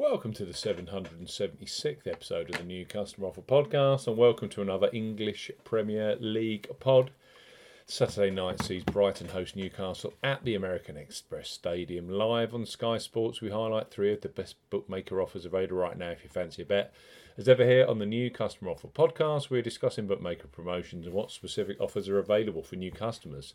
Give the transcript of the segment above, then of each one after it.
Welcome to the 776th episode of the New Customer Offer Podcast, and welcome to another English Premier League pod. Saturday night sees Brighton host Newcastle at the American Express Stadium. Live on Sky Sports, we highlight three of the best bookmaker offers available right now if you fancy a bet. As ever, here on the New Customer Offer Podcast, we're discussing bookmaker promotions and what specific offers are available for new customers.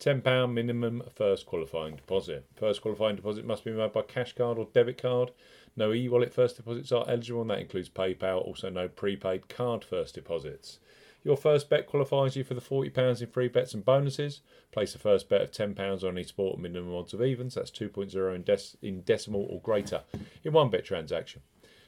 £10 minimum first qualifying deposit. First qualifying deposit must be made by cash card or debit card. No e wallet first deposits are eligible, and that includes PayPal. Also, no prepaid card first deposits. Your first bet qualifies you for the £40 in free bets and bonuses. Place a first bet of £10 on any sport, minimum odds of evens. That's 2.0 in, dec- in decimal or greater in one bet transaction.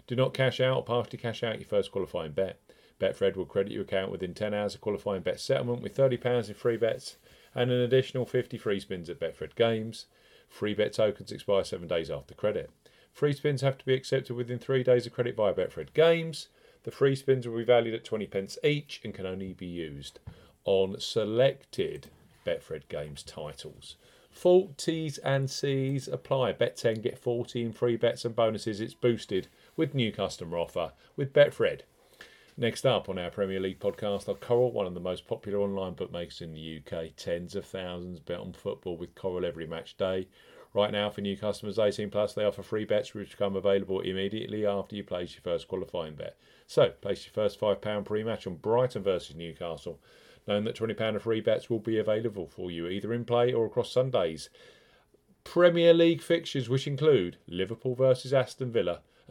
Do not cash out or partially cash out your first qualifying bet. Betfred will credit your account within 10 hours of qualifying bet settlement with £30 in free bets and an additional 50 free spins at Betfred Games. Free bet tokens expire seven days after credit. Free spins have to be accepted within three days of credit via Betfred Games. The free spins will be valued at 20 pence each and can only be used on selected Betfred Games titles. Full T's and C's apply. Bet 10, get 14 free bets and bonuses. It's boosted with new customer offer with Betfred. Next up on our Premier League podcast are Coral, one of the most popular online bookmakers in the UK. Tens of thousands bet on football with Coral every match day. Right now, for new customers 18 plus, they offer free bets which become available immediately after you place your first qualifying bet. So, place your first £5 pre match on Brighton versus Newcastle, knowing that £20 of free bets will be available for you either in play or across Sundays. Premier League fixtures, which include Liverpool versus Aston Villa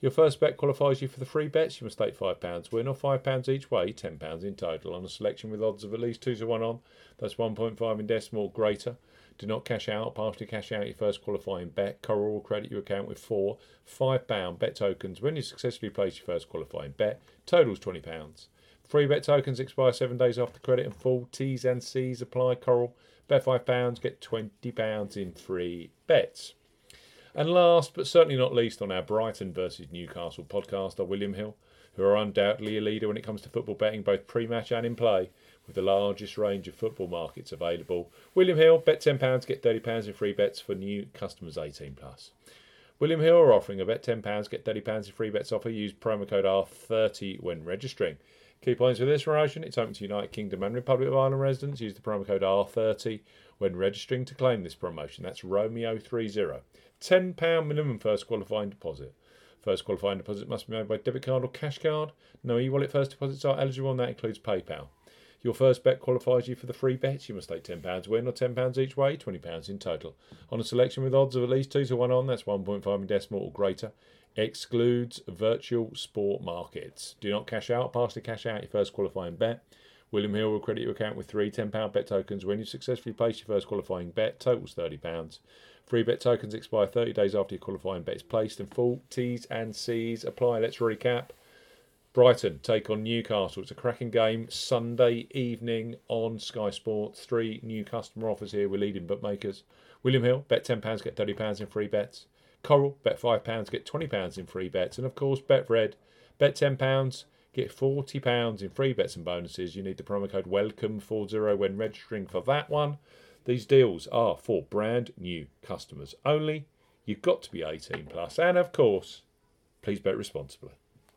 Your first bet qualifies you for the free bets. You must stake £5 win or £5 each way, £10 in total, on a selection with odds of at least 2 to 1 on. That's 1.5 in decimal greater. Do not cash out, partially cash out your first qualifying bet. Coral will credit your account with four £5 bet tokens when you successfully place your first qualifying bet. Totals £20. Free bet tokens expire seven days after credit and full T's and C's apply. Coral, bet £5, get £20 in free bets. And last but certainly not least on our Brighton versus Newcastle podcast are William Hill, who are undoubtedly a leader when it comes to football betting, both pre match and in play, with the largest range of football markets available. William Hill, bet £10, get £30 in free bets for new customers 18 plus. William Hill are offering a bet £10, get £30 in free bets offer. Use promo code R30 when registering. Key points for this promotion it's open to United Kingdom and Republic of Ireland residents. Use the promo code R30 when registering to claim this promotion. That's Romeo30. £10 minimum first qualifying deposit. First qualifying deposit must be made by debit card or cash card. No e wallet first deposits are eligible, and that includes PayPal. Your first bet qualifies you for the free bets. You must stake £10 win or £10 each way, £20 in total. On a selection with odds of at least 2 to 1 on, that's 1.5 in decimal or greater. Excludes virtual sport markets. Do not cash out, partially cash out your first qualifying bet. William Hill will credit your account with three £10 bet tokens when you successfully place your first qualifying bet. Totals £30. Free bet tokens expire 30 days after your qualifying bet is placed, and full T's and C's apply. Let's recap. Brighton take on Newcastle. It's a cracking game Sunday evening on Sky Sports. Three new customer offers here. We're leading bookmakers. William Hill, bet £10, get £30 in free bets. Coral, bet £5, get £20 in free bets. And of course, Betfred, bet £10, get £40 in free bets and bonuses. You need the promo code WELCOME40 when registering for that one. These deals are for brand new customers only. You've got to be 18 plus, and of course, please bet responsibly.